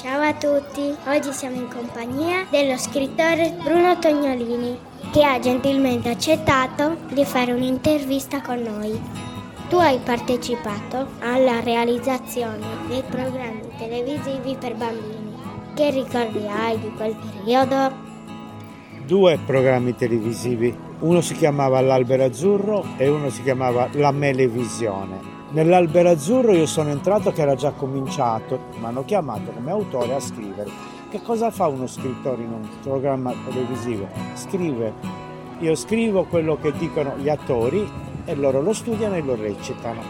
Ciao a tutti, oggi siamo in compagnia dello scrittore Bruno Tognolini che ha gentilmente accettato di fare un'intervista con noi. Tu hai partecipato alla realizzazione dei programmi televisivi per bambini. Che ricordi hai di quel periodo? Due programmi televisivi, uno si chiamava L'Albero Azzurro e uno si chiamava La Melevisione. Nell'Albero Azzurro io sono entrato che era già cominciato, mi hanno chiamato come autore a scrivere. Che cosa fa uno scrittore in un programma televisivo? Scrive. Io scrivo quello che dicono gli attori e loro lo studiano e lo recitano.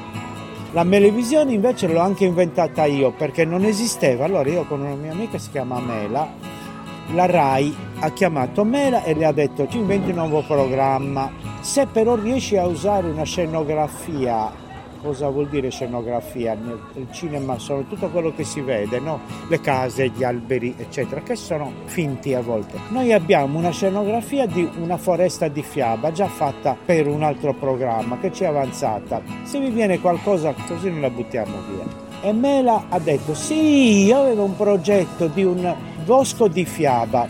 La melevisione invece l'ho anche inventata io perché non esisteva. Allora io con una mia amica che si chiama Mela, la RAI ha chiamato Mela e le ha detto ci inventi un nuovo programma. Se però riesci a usare una scenografia cosa vuol dire scenografia? Nel cinema sono tutto quello che si vede, no? le case, gli alberi, eccetera, che sono finti a volte. Noi abbiamo una scenografia di una foresta di fiaba già fatta per un altro programma che ci è avanzata. Se vi viene qualcosa così non la buttiamo via. E Mela ha detto sì, io avevo un progetto di un bosco di fiaba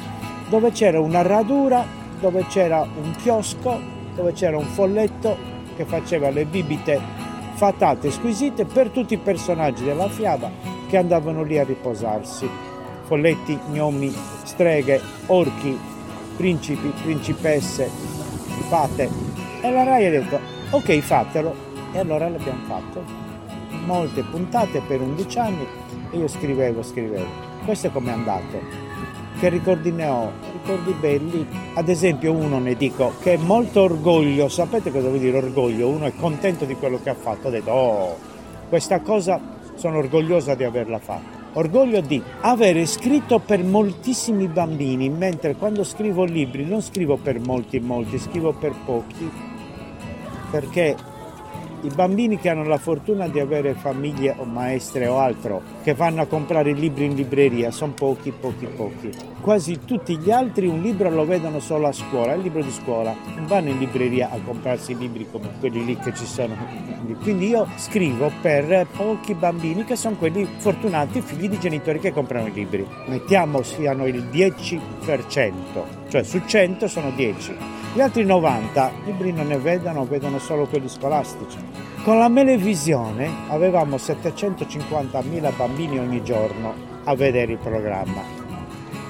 dove c'era una radura, dove c'era un chiosco, dove c'era un folletto che faceva le bibite fatate squisite per tutti i personaggi della fiaba che andavano lì a riposarsi. Folletti, gnomi, streghe, orchi, principi, principesse, fate. E la Rai ha detto, ok fatelo. E allora l'abbiamo fatto. Molte puntate per 11 anni e io scrivevo, scrivevo. Questo è come è andato. Che ricordi ne ho? Ricordi belli. Ad esempio uno ne dico che è molto orgoglio, sapete cosa vuol dire orgoglio? Uno è contento di quello che ha fatto, ha detto oh, questa cosa sono orgogliosa di averla fatta. Orgoglio di avere scritto per moltissimi bambini, mentre quando scrivo libri non scrivo per molti molti, scrivo per pochi, perché i bambini che hanno la fortuna di avere famiglie o maestre o altro che vanno a comprare libri in libreria sono pochi, pochi, pochi. Quasi tutti gli altri un libro lo vedono solo a scuola, il libro di scuola, non vanno in libreria a comprarsi libri come quelli lì che ci sono. Quindi io scrivo per pochi bambini che sono quelli fortunati, figli di genitori che comprano i libri. Mettiamo siano il 10%, cioè su 100 sono 10 gli altri 90 libri non ne vedono, vedono solo quelli scolastici. Con la Melevisione avevamo 750.000 bambini ogni giorno a vedere il programma.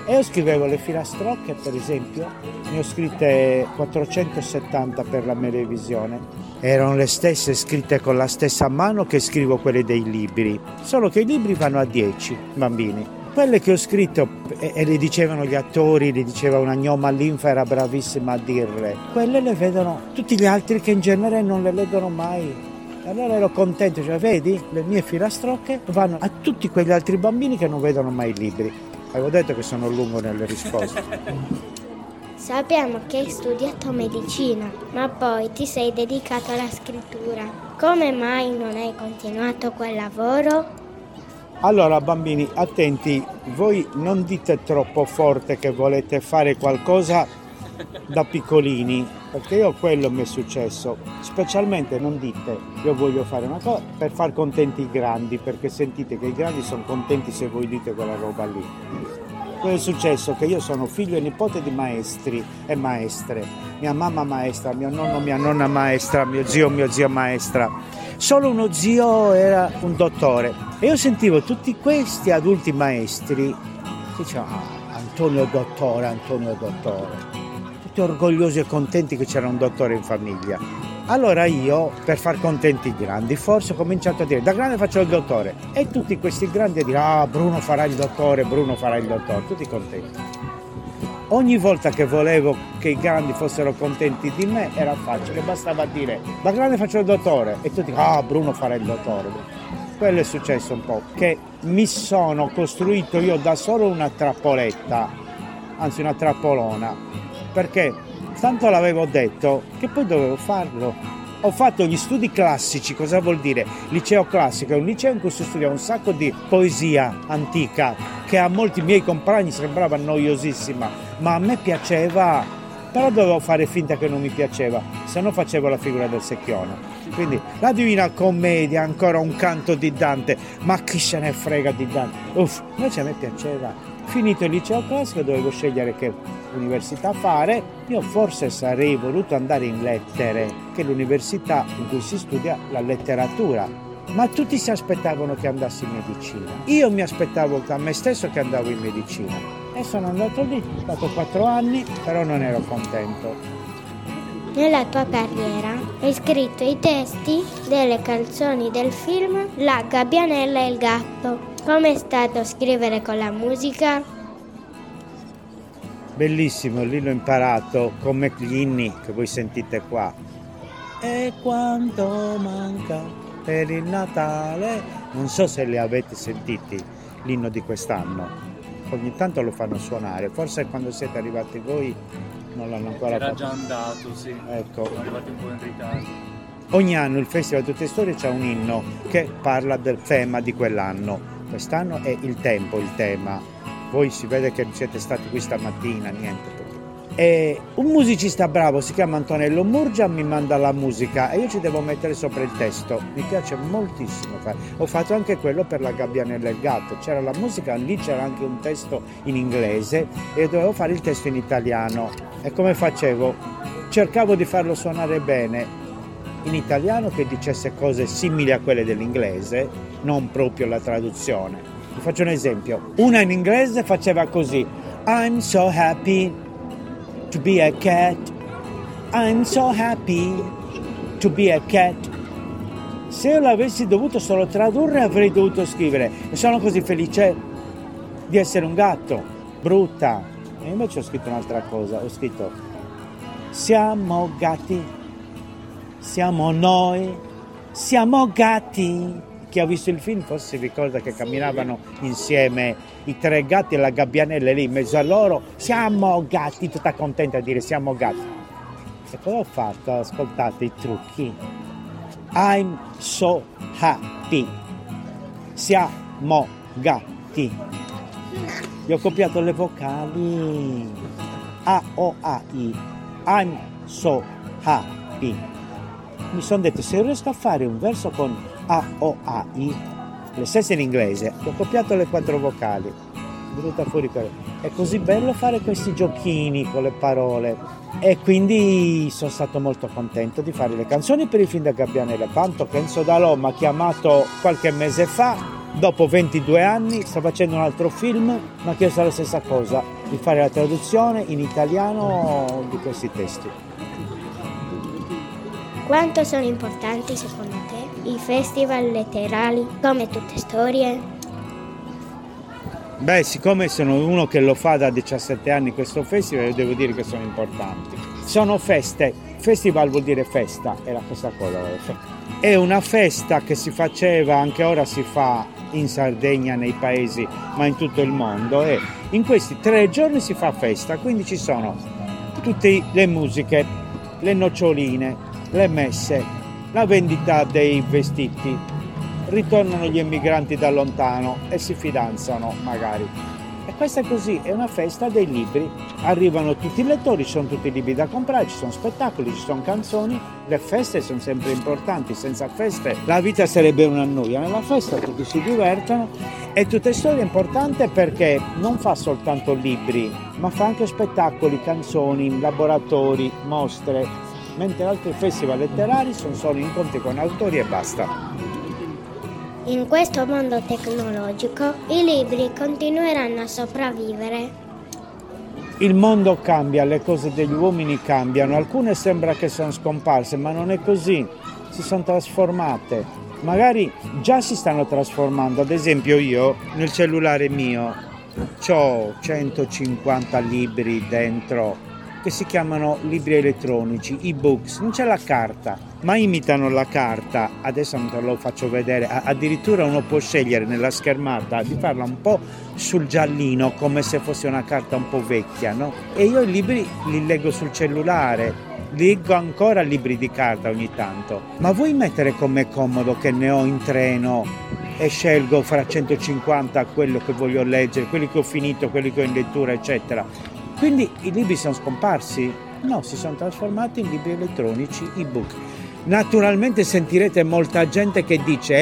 E io scrivevo le filastrocche, per esempio, ne ho scritte 470 per la Melevisione. Erano le stesse scritte con la stessa mano che scrivo quelle dei libri, solo che i libri vanno a 10 bambini quelle che ho scritto e, e, le dicevano gli attori, le diceva una gnoma linfa, era bravissima a dirle, quelle le vedono tutti gli altri che in genere non le leggono mai. Allora ero contento, cioè vedi, le mie filastrocche vanno a tutti quegli altri bambini che non vedono mai i libri. Avevo detto che sono lungo nelle risposte. Sappiamo che hai studiato medicina, ma poi ti sei dedicato alla scrittura. Come mai non hai continuato quel lavoro? Allora bambini, attenti, voi non dite troppo forte che volete fare qualcosa da piccolini, perché io quello mi è successo, specialmente non dite io voglio fare una cosa per far contenti i grandi, perché sentite che i grandi sono contenti se voi dite quella roba lì. Quello è successo che io sono figlio e nipote di maestri e maestre, mia mamma maestra, mio nonno, mia nonna maestra, mio zio, mio zio maestra solo uno zio era un dottore e io sentivo tutti questi adulti maestri che dicevano ah, Antonio dottore, Antonio dottore, tutti orgogliosi e contenti che c'era un dottore in famiglia. Allora io, per far contenti i grandi, forse ho cominciato a dire da grande faccio il dottore e tutti questi grandi a dire ah Bruno farà il dottore, Bruno farà il dottore, tutti contenti. Ogni volta che volevo che i grandi fossero contenti di me era facile, bastava dire da grande faccio il dottore e tutti ah Bruno farà il dottore. Quello è successo un po', che mi sono costruito io da solo una trappoletta, anzi una trappolona, perché tanto l'avevo detto che poi dovevo farlo. Ho fatto gli studi classici, cosa vuol dire? Liceo classico è un liceo in cui si studia un sacco di poesia antica che a molti miei compagni sembrava noiosissima ma a me piaceva, però dovevo fare finta che non mi piaceva, se no facevo la figura del secchione. Quindi la Divina Commedia, ancora un canto di Dante, ma chi se ne frega di Dante? Uff, invece a me piaceva. Finito il liceo classico dovevo scegliere che università fare, io forse sarei voluto andare in lettere, che è l'università in cui si studia la letteratura. Ma tutti si aspettavano che andassi in medicina. Io mi aspettavo a me stesso che andavo in medicina. E sono andato lì, ho fatto quattro anni, però non ero contento nella tua carriera hai scritto i testi delle canzoni del film La gabbianella e il gatto. Com'è stato scrivere con la musica? Bellissimo, lì l'ho imparato come gli inni che voi sentite qua. E quanto manca per il Natale? Non so se li avete sentiti, l'inno di quest'anno. Ogni tanto lo fanno suonare, forse quando siete arrivati voi non l'hanno ancora Era fatto. già andato, sì. Ecco. Siamo arrivati un po' in ritardo. Ogni anno il Festival Tutte Storie c'è un inno che parla del tema di quell'anno. Quest'anno è il tempo il tema. Voi si vede che siete stati qui stamattina, niente. E un musicista bravo, si chiama Antonello Murgia, mi manda la musica e io ci devo mettere sopra il testo. Mi piace moltissimo fare. Ho fatto anche quello per la gabbianella e gatto. C'era la musica, lì c'era anche un testo in inglese e dovevo fare il testo in italiano. E come facevo? Cercavo di farlo suonare bene in italiano che dicesse cose simili a quelle dell'inglese, non proprio la traduzione. Vi faccio un esempio. Una in inglese faceva così: I'm so happy to be a cat. I'm so happy to be a cat. Se io l'avessi dovuto solo tradurre avrei dovuto scrivere sono così felice di essere un gatto. Brutta. E invece ho scritto un'altra cosa, ho scritto siamo gatti, siamo noi, siamo gatti. Chi ha visto il film forse ricorda che camminavano insieme i tre gatti e la gabbianella lì in mezzo a loro. Siamo gatti, tutta contenta di dire siamo gatti. E cosa ho fatto? Ascoltate i trucchi. I'm so happy. Siamo gatti. Io ho copiato le vocali. A, O, A, I. I'm so happy. Mi sono detto, se riesco a fare un verso con A, O, A, I, le stesse in inglese, ho copiato le quattro vocali. È venuta fuori per... È così bello fare questi giochini con le parole. E quindi sono stato molto contento di fare le canzoni per il film da Gabbianella. Tanto che Enzo Dalò mi ha chiamato qualche mese fa, dopo 22 anni, sta facendo un altro film, mi ha chiesto la stessa cosa, di fare la traduzione in italiano di questi testi. Quanto sono importanti secondo te i festival letterali come tutte storie? Beh, siccome sono uno che lo fa da 17 anni questo festival, devo dire che sono importanti. Sono feste, festival vuol dire festa, era questa cosa. È una festa che si faceva, anche ora si fa in Sardegna, nei paesi, ma in tutto il mondo e in questi tre giorni si fa festa, quindi ci sono tutte le musiche, le noccioline, le messe, la vendita dei vestiti, ritornano gli emigranti da lontano e si fidanzano magari. E questa è così, è una festa dei libri. Arrivano tutti i lettori, ci sono tutti i libri da comprare, ci sono spettacoli, ci sono canzoni. Le feste sono sempre importanti, senza feste la vita sarebbe una noia. Nella festa tutti si divertono e tutte storie importante perché non fa soltanto libri, ma fa anche spettacoli, canzoni, laboratori, mostre, mentre altri festival letterari sono solo incontri con autori e basta. In questo mondo tecnologico i libri continueranno a sopravvivere. Il mondo cambia, le cose degli uomini cambiano, alcune sembra che sono scomparse, ma non è così, si sono trasformate. Magari già si stanno trasformando, ad esempio io nel cellulare mio ho 150 libri dentro che si chiamano libri elettronici, e-books, non c'è la carta, ma imitano la carta, adesso non te lo faccio vedere, addirittura uno può scegliere nella schermata di farla un po' sul giallino come se fosse una carta un po' vecchia, no? E io i libri li leggo sul cellulare, leggo ancora libri di carta ogni tanto, ma vuoi mettere com'è comodo che ne ho in treno e scelgo fra 150 quello che voglio leggere, quelli che ho finito, quelli che ho in lettura, eccetera. Quindi i libri sono scomparsi? No, si sono trasformati in libri elettronici, ebook. Naturalmente sentirete molta gente che dice,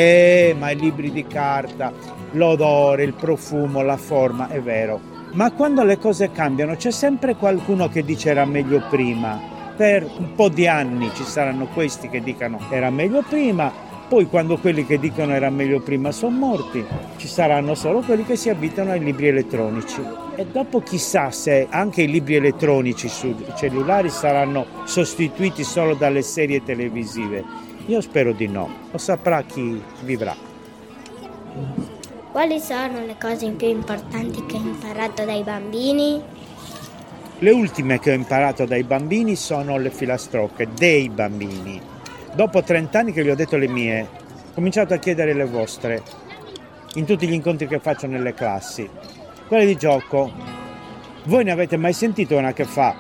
eh, ma i libri di carta, l'odore, il profumo, la forma, è vero. Ma quando le cose cambiano c'è sempre qualcuno che dice era meglio prima. Per un po' di anni ci saranno questi che dicano era meglio prima, poi quando quelli che dicono era meglio prima sono morti, ci saranno solo quelli che si abitano ai libri elettronici. E dopo chissà se anche i libri elettronici sui cellulari saranno sostituiti solo dalle serie televisive. Io spero di no, lo saprà chi vivrà. Quali sono le cose più importanti che hai imparato dai bambini? Le ultime che ho imparato dai bambini sono le filastrocche dei bambini dopo 30 anni che vi ho detto le mie, ho cominciato a chiedere le vostre in tutti gli incontri che faccio nelle classi. Quelle di gioco, voi ne avete mai sentito una che fa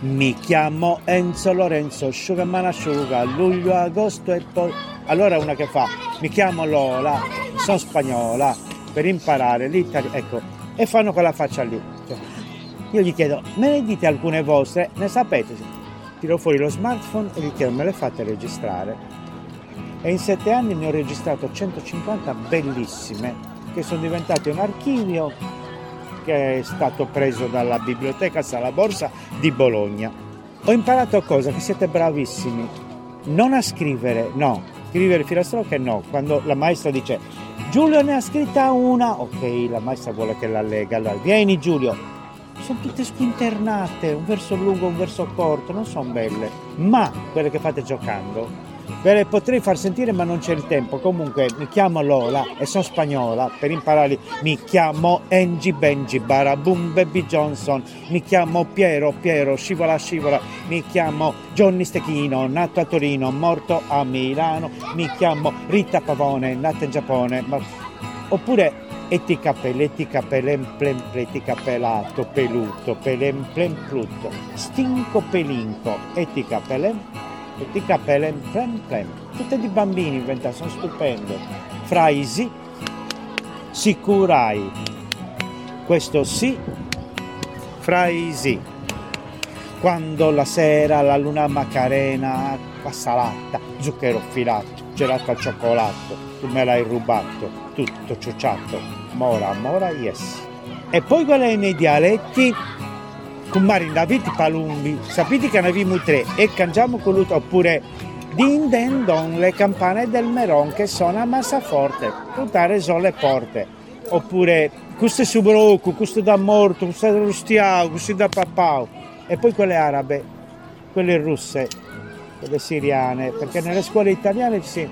mi chiamo Enzo Lorenzo, asciugamano asciuga, luglio, agosto e poi... Allora una che fa mi chiamo Lola, sono spagnola, per imparare l'italiano, ecco, e fanno quella faccia lì. Io gli chiedo, me ne dite alcune vostre? Ne sapete? Tiro fuori lo smartphone e gli chiedo me le fate registrare. E in sette anni ne ho registrato 150 bellissime che sono diventate un archivio che è stato preso dalla biblioteca Sala Borsa di Bologna. Ho imparato cosa? Che siete bravissimi, non a scrivere, no, scrivere filastrocche no, quando la maestra dice Giulio ne ha scritta una, ok, la maestra vuole che la lega, allora vieni Giulio, sono tutte squinternate, un verso lungo, un verso corto, non sono belle, ma quelle che fate giocando ve le potrei far sentire ma non c'è il tempo. Comunque mi chiamo Lola e sono spagnola, per impararli mi chiamo Angie Benji, Barabum Baby Johnson, mi chiamo Piero Piero, scivola scivola, mi chiamo Johnny Stechino, nato a Torino, morto a Milano, mi chiamo Rita Pavone, nata in Giappone, ma... oppure e ti capelli, ti capelem plem pleti capelato, peluto, pelem plem plutto, stinco pelinco, e ti capelem, e ti capelem plem plem. Tutte di bambini inventate, sono stupende. Fraisi, sicurai. Questo sì, fraisi. Quando la sera la luna macarena, acqua salata, zucchero filato, gelato al cioccolato, tu me l'hai rubato, tutto ciucciato, mora, mora, yes. E poi quelle nei dialetti, con Mari David Palumbi, sapete che ne abbiamo tre, e cangiamo con lui, oppure din den don, le campane del Meron che sono a massa forte, puntare sono le porte, oppure questo è subroco, questo da morto, questo da rustiao, questo da papao, e poi quelle arabe, quelle russe, quelle siriane, perché nelle scuole italiane ci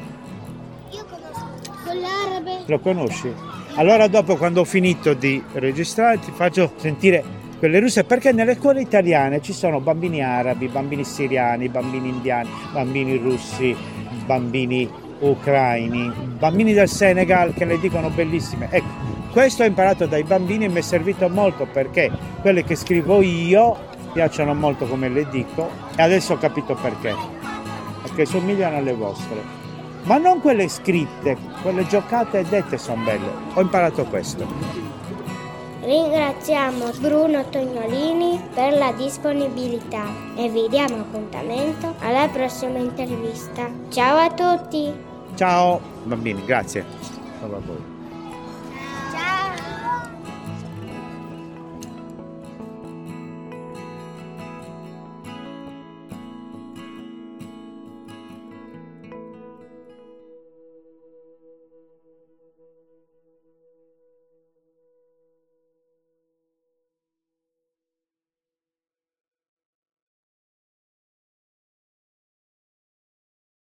lo conosci? Allora dopo quando ho finito di registrare ti faccio sentire quelle russe perché nelle scuole italiane ci sono bambini arabi, bambini siriani, bambini indiani, bambini russi, bambini ucraini, bambini del Senegal che le dicono bellissime. Ecco, questo ho imparato dai bambini e mi è servito molto perché quelle che scrivo io piacciono molto come le dico e adesso ho capito perché, perché somigliano alle vostre ma non quelle scritte, quelle giocate e dette sono belle. Ho imparato questo. Ringraziamo Bruno Tognolini per la disponibilità e vi diamo appuntamento alla prossima intervista. Ciao a tutti! Ciao bambini, grazie. Ciao a voi.